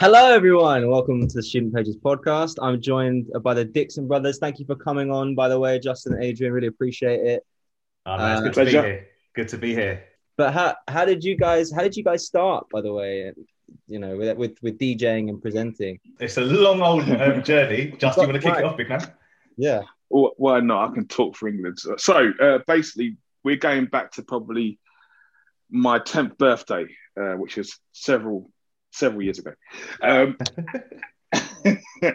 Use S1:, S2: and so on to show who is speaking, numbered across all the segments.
S1: Hello, everyone. Welcome to the Student Pages podcast. I'm joined by the Dixon brothers. Thank you for coming on, by the way, Justin and Adrian. Really appreciate it.
S2: Oh, no, it's
S1: Uh,
S2: good to be here. Good to be here.
S1: But how, how did you guys how did you guys start, by the way? You know, with with, with DJing and presenting.
S2: It's a long old um, journey. Justin, you want to kick
S1: Right.
S2: it off, big man?
S1: Yeah.
S3: Well, why not? I can talk for England. So, so, uh, basically, we're going back to probably my tenth birthday, uh, which was several several years ago. Um, uh,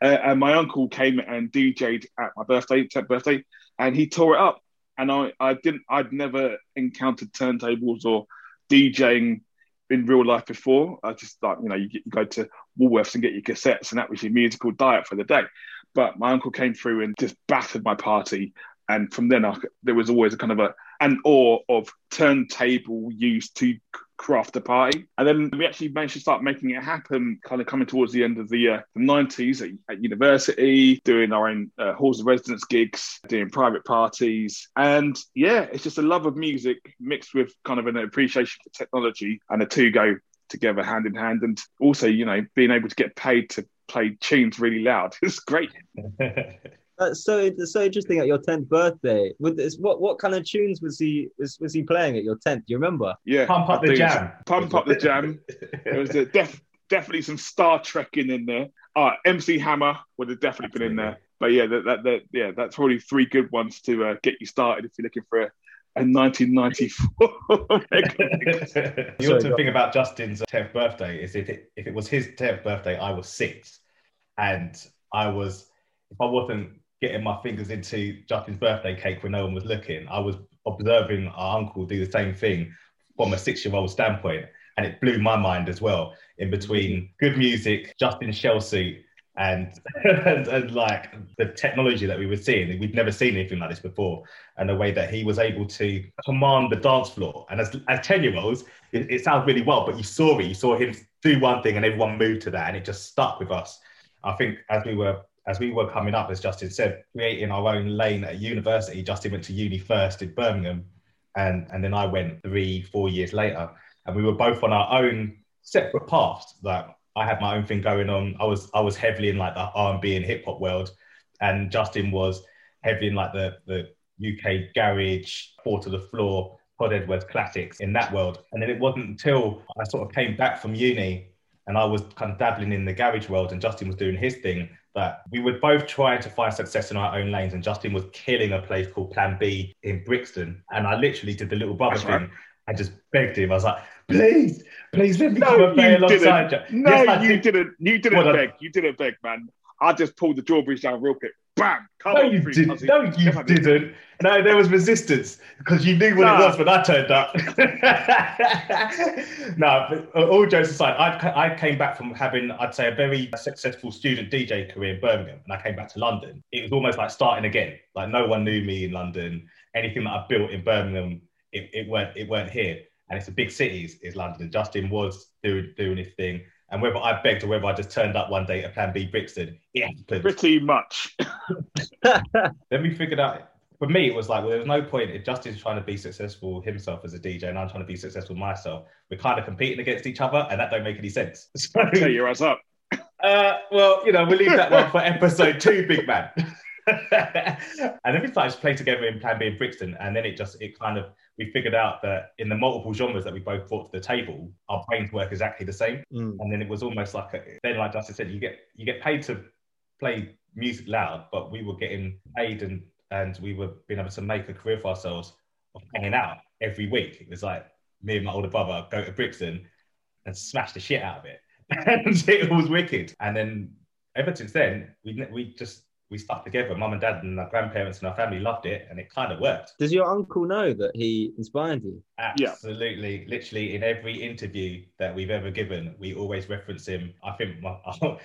S3: and my uncle came and DJ'd at my birthday, tenth birthday, and he tore it up. And I, I didn't, I'd never encountered turntables or DJing in real life before. I just like, you know, you, you go to Woolworths and get your cassettes, and that was your musical diet for the day. But my uncle came through and just battered my party. And from then, I, there was always a kind of a an awe of turntable used to craft a party. And then we actually managed to start making it happen, kind of coming towards the end of the, uh, the 90s at, university, doing our own uh, halls of residence gigs, doing private parties. And yeah, it's just a love of music mixed with kind of an appreciation for technology, and the two go together hand in hand. And also, you know, being able to get paid to play tunes really loud. It's great.
S1: That's so it's so interesting at your tenth birthday. With this, what what kind of tunes was he was, was he playing at your tenth? Do you remember?
S3: Yeah.
S2: Pump up
S3: I
S2: the jam.
S3: Pump up the jam. There was a def- definitely some Star Trekking in there. Uh, MC Hammer would have definitely been in there. But yeah, that, that, that yeah, that's probably three good ones to uh, get you started if you're looking for a, a 1994.
S2: the
S1: Sorry,
S2: awesome thing about Justin's 10th birthday is if it, if it was his 10th birthday, I was six. And I was, if I wasn't getting my fingers into Justin's birthday cake when no one was looking, I was observing our uncle do the same thing from a six year old standpoint. And it blew my mind as well in between good music, Justin's shell suit, and, and, and like the technology that we were seeing. We'd never seen anything like this before. And the way that he was able to command the dance floor. And as, as 10 year olds, it, it sounds really well, but you saw it. You saw him do one thing and everyone moved to that. And it just stuck with us. I think as we were as we were coming up, as Justin said, creating our own lane at university. Justin went to uni first in Birmingham, and and then I went three, four years later, and we were both on our own separate paths. Like I had my own thing going on. I was I was heavily in like the R and B and hip hop world, and Justin was heavily in like the the UK garage, four to the floor, Todd Edwards classics in that world. And then it wasn't until I sort of came back from uni and I was kind of dabbling in the garage world and Justin was doing his thing that we were both trying to find success in our own lanes and Justin was killing a place called Plan B in Brixton and I literally did the little brother
S3: That's
S2: thing
S3: right.
S2: I just begged him I was like please please let me
S3: No,
S2: come and play
S3: you
S2: alongside
S3: didn't.
S2: you
S3: No,
S2: Yes,
S3: you
S2: did.
S3: didn't. You didn't
S2: a-
S3: beg. You didn't beg, man. I just pulled the drawbridge down real quick. Bam! Come
S2: No,
S3: on,
S2: you
S3: three
S2: didn't. No, you
S3: did.
S2: didn't. No, there was resistance because you knew what
S3: Nah.
S2: it was when I turned up. no, but uh, all jokes aside, I, I came back from having, I'd say, a very successful student DJ career in Birmingham, and I came back to London. It was almost like starting again. Like no one knew me in London. Anything that I built in Birmingham, it, it weren't it weren't here. And it's a big city, is, is London. Justin was doing doing his thing. And whether I begged or whether I just turned up one day at Plan B Brixton, yeah,
S3: Pretty much.
S2: then we figured out. For me it was like well there was no point if justin's trying to be successful himself as a dj and i'm trying to be successful myself. We're kind of competing against each other and that don't make any sense. So,
S3: Tell your ass up.
S2: uh, well you know we'll leave that one for episode two big man. And then we started to play together in plan b in brixton and then it just it kind of we figured out that in the multiple genres that we both brought to the table our brains work exactly the same
S1: Mm.
S2: and then it was almost like a, then like Justin said, you get you get paid to play music loud, but we were getting paid and and we were being able to make a career for ourselves of hanging out every week. It was like me and my older brother go to Brixton and smash the shit out of it, and it was wicked. And then ever since then, we we just we stuck together. Mum and dad and our grandparents and our family loved it, and it kind of worked.
S1: Does your uncle know that he inspired you?
S3: Yeah.
S2: Absolutely. Literally in every interview that we've ever given, we always reference him. I think my,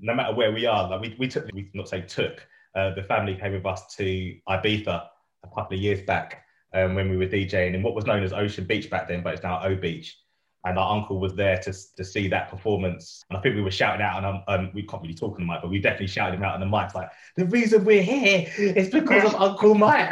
S2: no matter where we are, like we, we took, we not say took, uh, the family came with us to Ibiza a couple of years back um, when we were DJing in what was known as Ocean Beach back then, but it's now O Beach. And our uncle was there to, to see that performance. And I think we were shouting out, and um, um, we can't really talk on the mic, but we definitely shouted him out on the mic, like, the reason we're here is because of Uncle Mike.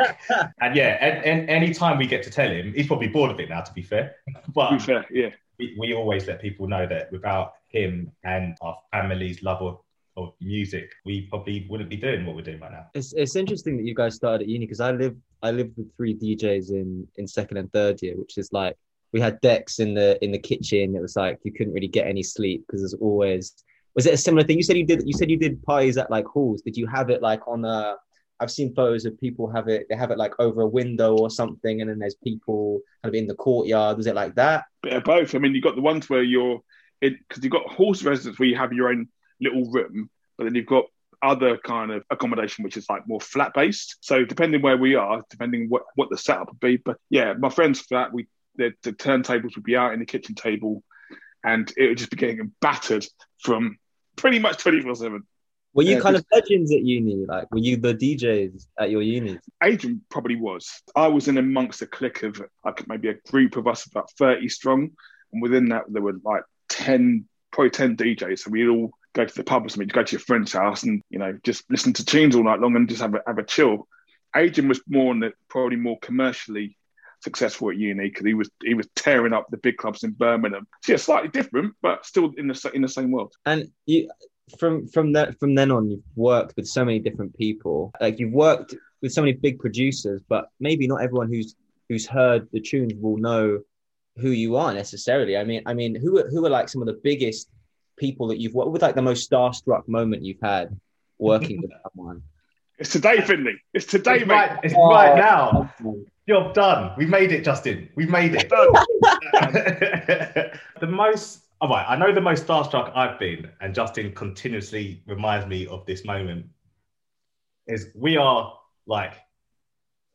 S2: and yeah, and, and any time we get to tell him, he's probably bored of it now, to be fair.
S3: To be
S2: But
S3: fair, yeah.
S2: we, we always let people know that without him and our family's love of, of music, we probably wouldn't be doing what we're doing right now.
S1: It's it's interesting that you guys started at uni because I live I lived with three DJs in in second and third year, which is like we had decks in the in the kitchen. It was like you couldn't really get any sleep because there's always was it a similar thing? You said you did you said you did parties at like halls. Did you have it like on a I've seen photos of people have it. They have it like over a window or something, and then there's people kind of in the courtyard. Was it like that?
S3: Both. I mean, you've got the ones where you're because you've got horse residence where you have your own little room, but then you've got other kind of accommodation which is like more flat based. So depending where we are, depending what what the setup would be. But yeah, my friend's flat, we the, the turntables would be out in the kitchen table, and it would just be getting battered from pretty much twenty four seven.
S1: Were you
S3: Yeah,
S1: kind of legends at uni? Like, were you the DJs at your uni?
S3: Adrian probably was. I was in amongst a clique of like maybe a group of us about 30 strong. And within that, there were like 10, probably 10 DJs. So we'd all go to the pub or something, go to your friend's house and, you know, just listen to tunes all night long and just have a, have a chill. Adrian was more on the probably more commercially successful at uni because he was he was tearing up the big clubs in Birmingham. So yeah, slightly different, but still in the in the same world.
S1: And you, from from that from then on, you've worked with so many different people. Like you've worked with so many big producers, but maybe not everyone who's who's heard the tunes will know who you are necessarily. I mean, I mean, who are, who are like some of the biggest people that you've worked with? Like the most starstruck moment you've had working with someone.
S3: It's today, Finley. It's today,
S2: It's
S3: mate.
S2: right, it's right now. Job done. We made it, Justin. We made it. the most, all right, I know the most starstruck I've been, and Justin continuously reminds me of this moment. Is we are like,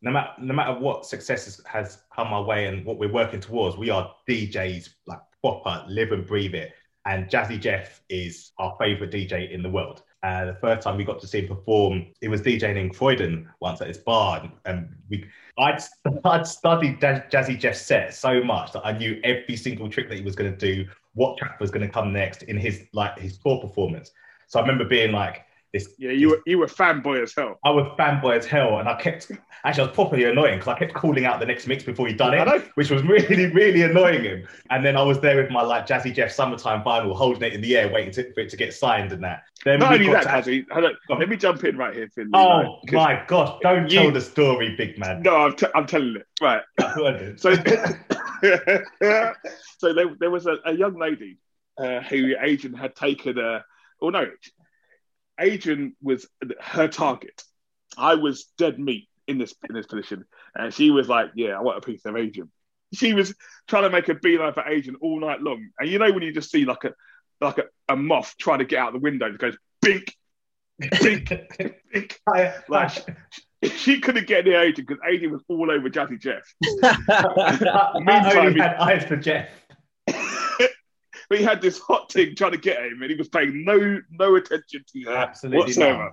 S2: no matter no matter what success has- has come our way and what we're working towards, we are DJs like proper, live and breathe it. And Jazzy Jeff is our favorite DJ in the world. Uh, the first time we got to see him perform, he was DJing in Croydon once at his bar, and, we I'd, I'd studied Jaz- Jazzy Jeff's set so much that I knew every single trick that he was going to do, what track was going to come next in his like his tour performance. So I remember being like this.
S3: Yeah, you were you were fanboy as hell.
S2: I was fanboy as hell, and I kept actually I was properly annoying because I kept calling out the next mix before he'd done it, which was really really annoying him. And then I was there with my like Jazzy Jeff summertime vinyl, holding it in the air, waiting to, for it to get signed and that. Then
S3: Not only that,
S2: to-
S3: hold on, let me jump in right here, Finley.
S2: Oh
S3: 'cause-
S2: my gosh! Don't
S3: You-
S2: tell the story, big man.
S3: No, I'm, t- I'm telling it. Right.
S2: Go on then.
S3: So, so there, there was a, a young lady uh, who Adrian had taken. a. oh no, Adrian was her target. I was dead meat in this in this position, and she was like, "Yeah, I want a piece of Adrian." She was trying to make a beeline for Adrian all night long, and you know when you just see like a like a, a moth trying to get out the window, it goes bink, bink, bink.
S2: I,
S3: Like, she couldn't get near Adrian because Adrian was all over Jazzy Jeff.
S2: I, I
S3: Meantime,
S2: only
S3: he-
S2: had eyes for Jeff.
S3: but he had this hot thing trying to get at him, and he was paying no no attention to her
S2: Absolutely
S3: whatsoever.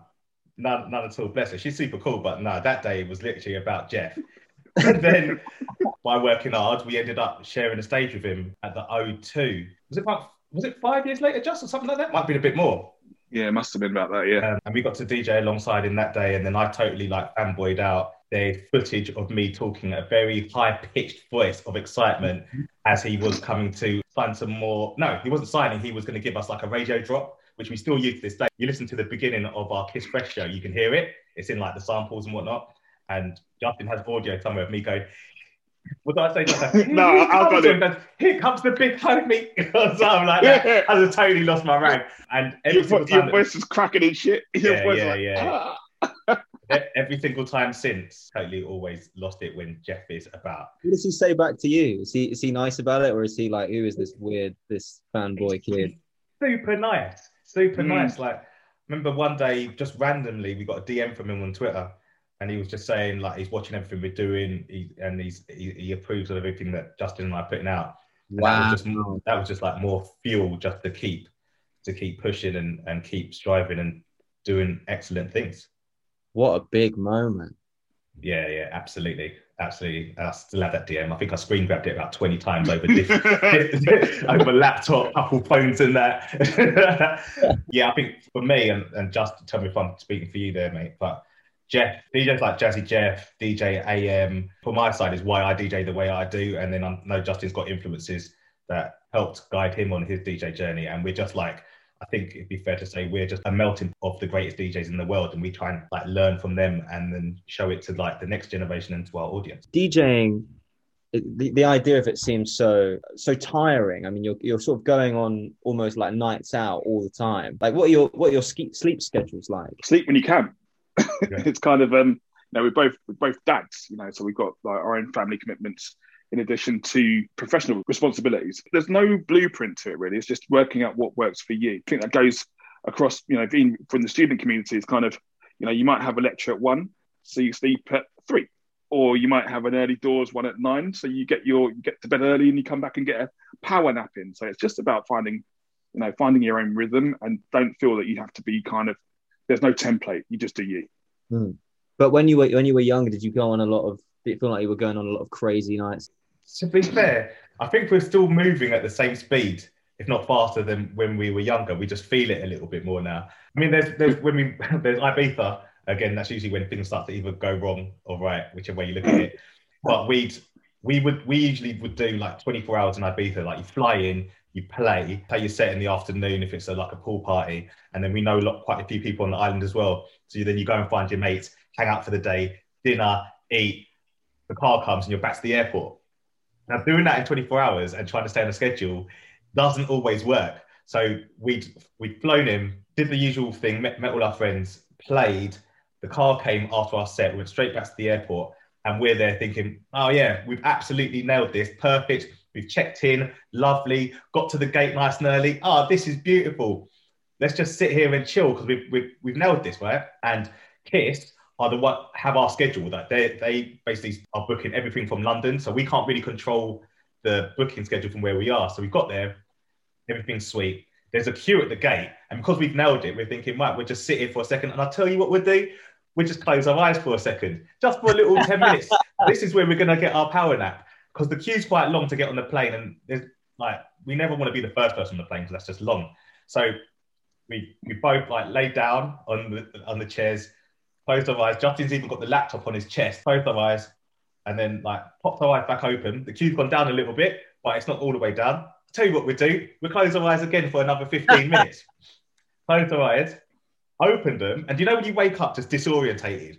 S2: none. none. None at all. Bless her. She's super cool, but no, that day was literally about Jeff. and then by working hard, we ended up sharing a stage with him at the O2. Was it about, was it five years later, just or something like that? Might have been a bit more.
S3: Yeah, it must have been about that. Yeah,
S2: Um, and we got to DJ alongside him that day, and then I totally like fanboyed out. There's footage of me talking at a very high pitched voice of excitement as he was coming to sign some more. No, he wasn't signing. He was going to give us like a radio drop, which we still use to this day. You listen to the beginning of our Kiss Fresh show, you can hear it. It's in like the samples and whatnot. And Justin has audio somewhere of me going. What did I say? Like,
S3: No,
S2: "Here
S3: I've
S2: comes
S3: got it."
S2: him." Here comes the big homie. Something like that. I just totally lost my rank. And every
S3: your, your voice is cracking and shit. Your
S2: Yeah, yeah,
S3: like,
S2: yeah.
S3: "Ah."
S2: Every single time since, totally always lost it when Jeff is about.
S1: What does he say back to you? Is he is he nice about it, or is he like, who is this weird this fanboy kid?
S2: Super nice, super
S3: Mm.
S2: nice. Like, remember one day, just randomly, we got a DM from him on Twitter, and he was just saying like he's watching everything we're doing, he, and he's he, he approves of everything that Justin and I are putting out. And that was just that was just like more fuel just to keep to keep pushing and and keep striving and doing excellent things.
S1: What a big moment.
S2: Yeah, yeah, absolutely, absolutely. I still have that DM. I think I screen grabbed it about twenty times over this, over laptop, Apple phones, and that. yeah, I think for me, and, and just tell me if I'm speaking for you there, mate. But Jeff, DJs like Jazzy Jeff, DJ AM, for my side is why I DJ the way I do, and then I know Justin's got influences that helped guide him on his DJ journey. And we're just like, I think it'd be fair to say we're just a melting of the greatest DJs in the world, and we try and like learn from them and then show it to like the next generation and to our audience.
S1: DJing, the, the idea of it seems so so tiring. I mean, you're you're sort of going on almost like nights out all the time. Like, what are your what are your ski, sleep schedules like?
S3: Sleep when you can. it's kind of um. You know, we're both we're both dads. You know, so we've got like our own family commitments in addition to professional responsibilities. There's no blueprint to it really. It's just working out what works for you. I think that goes across, you know, being from the student community is kind of, you know, you might have a lecture at one, so you sleep at three. Or you might have an early doors one at nine, so you get your you get to bed early and you come back and get a power nap in. So it's just about finding, you know, finding your own rhythm and don't feel that you have to be kind of there's no template. You just do you.
S1: Hmm. But when you were when you were younger, did you go on a lot of? Did it feel like you were going on a lot of crazy nights?
S2: To be fair, I think we're still moving at the same speed, if not faster than when we were younger. We just feel it a little bit more now. I mean, there's there's when we there's Ibiza again. That's usually when things start to either go wrong or right, whichever way you look at it. But we'd we would we usually would do like 24 hours in Ibiza. Like you fly in, you play, play your set in the afternoon if it's a, like a pool party, and then we know lot, quite a few people on the island as well. So then you go and find your mates, hang out for the day, dinner, eat. The car comes and you're back to the airport now, doing that in 24 hours and trying to stay on a schedule doesn't always work. So we'd we'd flown him, did the usual thing, met, met all our friends, played. The car came after our set, went straight back to the airport, and we're there thinking, oh yeah, we've absolutely nailed this, perfect. We've checked in, lovely, got to the gate nice and early. Oh, this is beautiful. Let's just sit here and chill because we've, we've, we've nailed this, right? And Kiss are the what have our schedule that they they basically are booking everything from London, so we can't really control the booking schedule from where we are. So we got there, everything's sweet. There's a queue at the gate, and because we've nailed it, we're thinking, right, we'll just sit here for a second. And I'll tell you what we'll do. we'll just close our eyes for a second, just for a little 10 minutes. This is where we're gonna get our power nap. Because the queue's quite long to get on the plane, and there's like we never want to be the first person on the plane because that's just long. So we we both like laid down on the on the chairs, closed our eyes. Justin's even got the laptop on his chest, closed our eyes, and then like popped our eyes back open. The queue's gone down a little bit, but it's not all the way down. I'll tell you what we do. We close our eyes again for another 15 minutes. closed our eyes, opened them, and you know when you wake up just disorientated?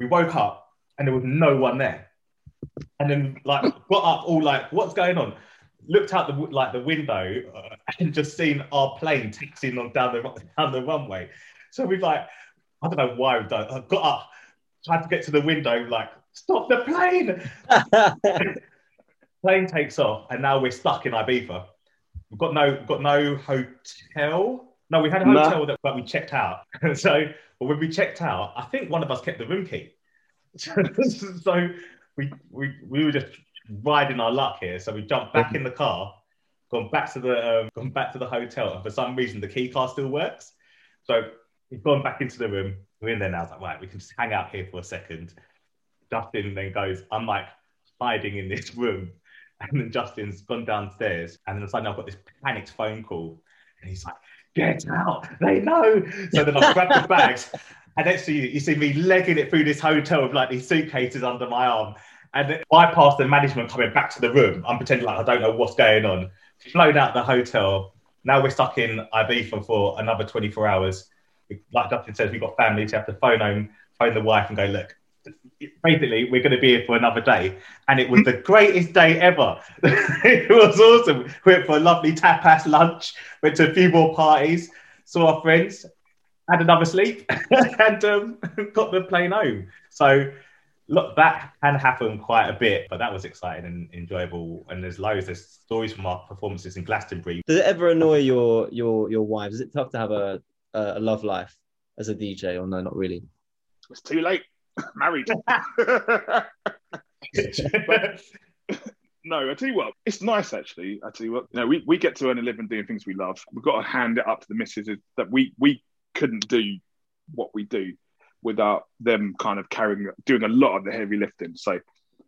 S2: We woke up and there was no one there. And then like got up all like, what's going on? Looked out the like the window uh, and just seen our plane taxiing on down the down the runway. So we've like I don't know why we've done. I got up, tried to get to the window, like stop the plane. plane takes off, and now we're stuck in Ibiza. We've got no, we've got no hotel. No, we had a hotel no. that but we checked out. so well, when we checked out, I think one of us kept the room key. so we, we we were just riding our luck here. So we jumped back in the car, gone back to the um, gone back to the hotel, and for some reason the key card still works. So He's gone back into the room. We're in there now. I was like, right, we can just hang out here for a second. Justin then goes, I'm like hiding in this room. And then Justin's gone downstairs. And then suddenly I've got this panicked phone call. And he's like, get out. They know. So then I grab the bags. And to you, see me legging it through this hotel with like these suitcases under my arm. And I pass the management coming back to the room. I'm pretending like I don't know what's going on. Flown out the hotel. Now we're stuck in Ibiza for another 24 hours like Justin says, we've got families. You have to phone home, phone the wife, and go, look, basically, we're going to be here for another day. And it was the greatest day ever. it was awesome. We went for a lovely tapas lunch, went to a few more parties, saw our friends, had another sleep, and um, got the plane home. So, look, that can happen quite a bit, but that was exciting and enjoyable. And there's loads, there's stories from our performances in Glastonbury.
S1: Does it ever annoy your your your wives? Is it tough to have a a love life as a DJ, or no, not really?
S3: It's too late. Married. no, I tell you what, it's nice actually. I tell you what, you know, we, we get to earn a living doing things we love. We've got to hand it up to the misses that we we couldn't do what we do without them kind of carrying doing a lot of the heavy lifting. So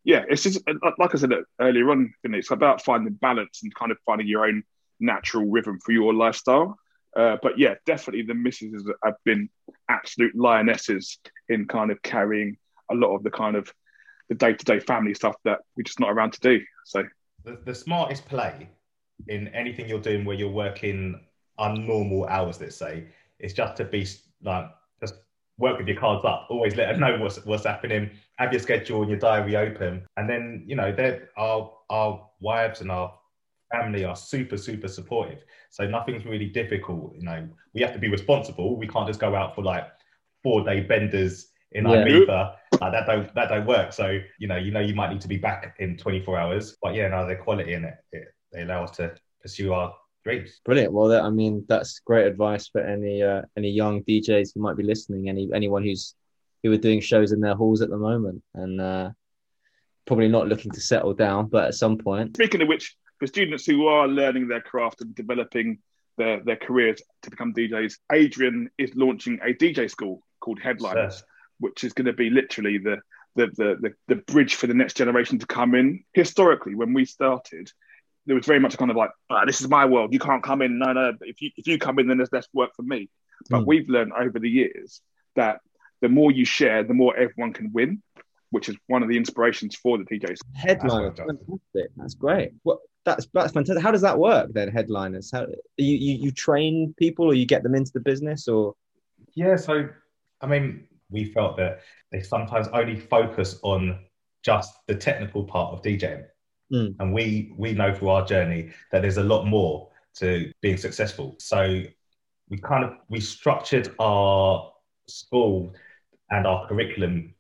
S3: yeah, it's just like I said earlier on, it's about finding balance and kind of finding your own natural rhythm for your lifestyle. Uh, but yeah, definitely the misses have been absolute lionesses in kind of carrying a lot of the kind of the day to day family stuff that we're just not around to do. So
S2: the, the smartest play in anything you're doing where you're working unnormal hours, let's say, is just to be like just work with your cards up. Always let them know what's what's happening. Have your schedule and your diary open, and then you know, there our our wives and our family are super super supportive. So nothing's really difficult. You know, we have to be responsible. We can't just go out for like four day benders in yeah. Ibiza. Like that don't that don't work. So you know, you know, you might need to be back in 24 hours. But yeah, no, the quality in it, it they allow us to pursue our dreams.
S1: Brilliant. Well, that, I mean, that's great advice for any uh, any young DJs who might be listening. Any anyone who's who are doing shows in their halls at the moment and uh, probably not looking to settle down, but at some point.
S3: Speaking of which, for students who are learning their craft and developing their, their careers to become DJs, Adrian is launching a DJ school called Headliners, Sir. which is going to be literally the the, the, the, the bridge for the next generation to come in. Historically, when we started, there was very much a kind of like, ah, this is my world. You can't come in. No, no. If you if you come in, then there's less work for me. But mm. we've learned over the years that the more you share, the more everyone can win, which is one of the inspirations for the DJs.
S1: Headliner, that's fantastic. That's great. What that's that's fantastic. How does that work then? Headliners, how you, you you train people or you get them into the business or?
S2: Yeah, so I mean, we felt that they sometimes only focus on just the technical part of DJing. Mm. And we we know through our journey that there's a lot more to being successful. So we kind of we structured our school and our curriculum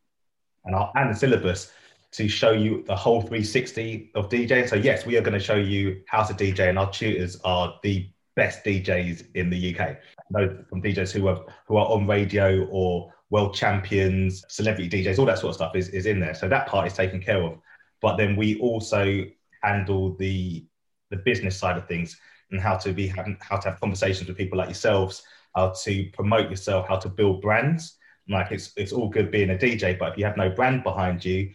S2: and our and the syllabus to show you the whole 360 of DJing. So yes, we are going to show you how to DJ, and our tutors are the best DJs in the UK. Know from DJs who are who are on radio or world champions, celebrity DJs, all that sort of stuff is, is in there. So that part is taken care of. But then we also handle the the business side of things and how to be how to have conversations with people like yourselves, how to promote yourself, how to build brands. Like it's it's all good being a DJ, but if you have no brand behind you,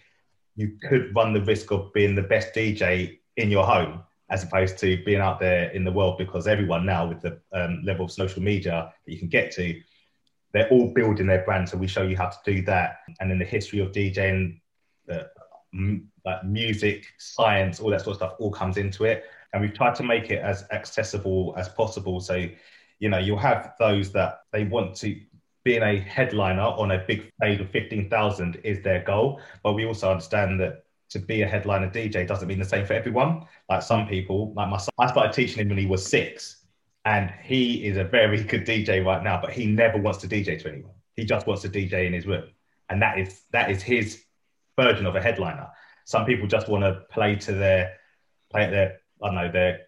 S2: you could run the risk of being the best DJ in your home as opposed to being out there in the world because everyone now with the um, level of social media that you can get to they're all building their brand so we show you how to do that. And then the history of djing the like music science all that sort of stuff all comes into it. And we've tried to make it as accessible as possible. So you know you'll have those that they want to being a headliner on a big stage of 15,000 is their goal but we also understand that to be a headliner DJ doesn't mean the same for everyone. Like some people, like my son, I started teaching him when he was six, and he is a very good DJ right now, but he never wants to DJ to anyone. He just wants to DJ in his room, and that is that is his version of a headliner. Some people just want to play to their play at their I don't know their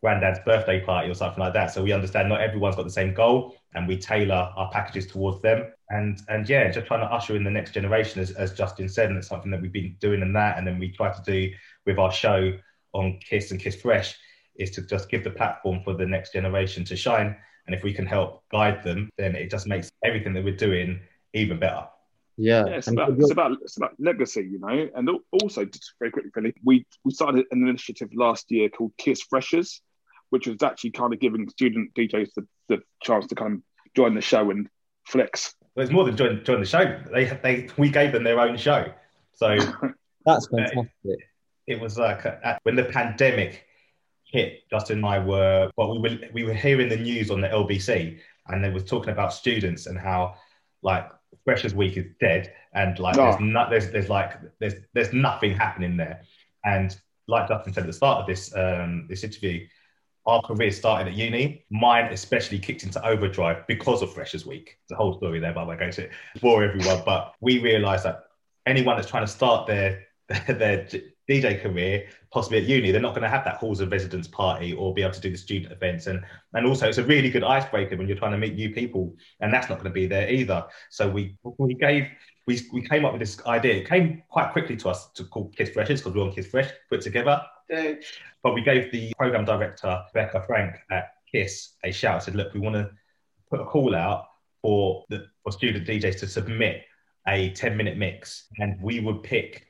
S2: granddad's birthday party or something like that. So we understand not everyone's got the same goal, and we tailor our packages towards them. And and yeah, just trying to usher in the next generation, as, as Justin said, and it's something that we've been doing in that, and then we try to do with our show on Kiss and Kiss Fresh is to just give the platform for the next generation to shine. And if we can help guide them, then it just makes everything that we're doing even better.
S1: Yeah,
S3: yeah it's, about, it's, about, it's about legacy, you know, and also just very quickly, Philly, we we started an initiative last year called Kiss Freshers, which was actually kind of giving student DJs the, the chance to kind of join the show and flex.
S2: Well, it's more than join, join the show. They they we gave them their own show, so
S1: that's fantastic. Uh,
S2: it, it, was like uh, when the pandemic hit. Justin and I were well, we were we were hearing the news on the LBC, and they were talking about students and how like Freshers Week is dead, and like there's not there's there's like there's there's nothing happening there, and like Justin said at the start of this um, this interview, our career started at uni. Mine especially kicked into overdrive because of Freshers Week. A whole story there, but I'm going to bore everyone. But we realised that anyone that's trying to start their their DJ career, possibly at uni, they're not going to have that halls of residence party or be able to do the student events. And and also, it's a really good icebreaker when you're trying to meet new people, and that's not going to be there either. So we we gave we, we came up with this idea. It came quite quickly to us to call Kiss Freshers because we're on Kiss Fresh, put together. But we gave the program director, Becca Frank at KISS, a shout. Said, look, we want to put a call out for the for student DJs to submit a 10 minute mix, and we would pick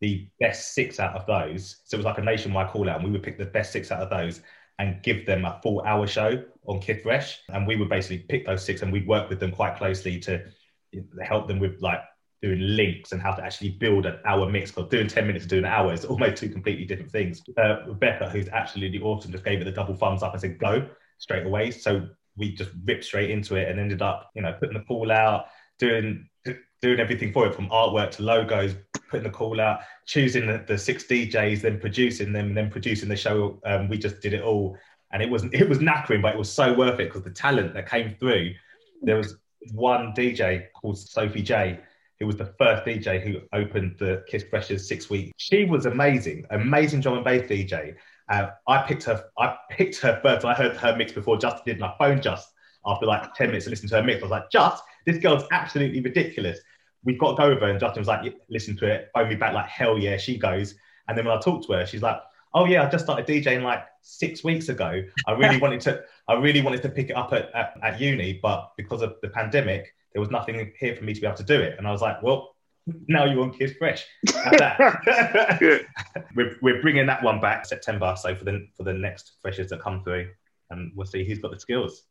S2: the best six out of those. So it was like a nationwide call out, and we would pick the best six out of those and give them a full hour show on Kiss Fresh. And we would basically pick those six and we'd work with them quite closely to help them with like doing links and how to actually build an hour mix. Because doing 10 minutes to doing an hour is almost two completely different things. Uh, Rebecca, who's absolutely awesome, just gave it the double thumbs up and said go straight away. So we just ripped straight into it and ended up, you know, putting the call out, doing doing everything for it from artwork to logos, putting the call out, choosing the, the six DJs, then producing them, and then producing the show. Um, we just did it all, and it was it was knackering, but it was so worth it because the talent that came through. There was one DJ called Sophie J, who was the first DJ who opened the Kiss Freshers six week. She was amazing, amazing drum and bass DJ. Uh, I picked her. I picked her first. I heard her mix before Justin did. My phone just after like ten minutes of listening to her mix. I was like, just this girl's absolutely ridiculous. We've got to go over. And Justin was like, listen to it, phone me back like hell yeah. She goes. And then when I talked to her, she's like, oh yeah, I just started DJing like six weeks ago. I really wanted to. I really wanted to pick it up at, at, at uni, but because of the pandemic, there was nothing here for me to be able to do it. And I was like, well, now you want on Kiss Fresh. we're, we're bringing that one back September, so for the for the next freshers that come through, and we'll see who's got the skills.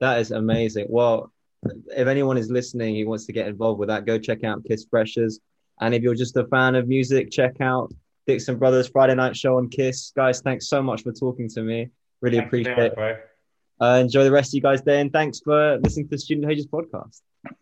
S1: That is amazing. Well, if anyone is listening who wants to get involved with that, go check out Kiss Freshers. And if you're just a fan of music, check out Dixon Brothers Friday Night Show on Kiss. Guys, thanks so much for talking to me. Really
S2: Thanks
S1: appreciate it.
S2: much.
S1: Uh, enjoy the rest of you guys' day, and thanks for listening to the Student Pages podcast.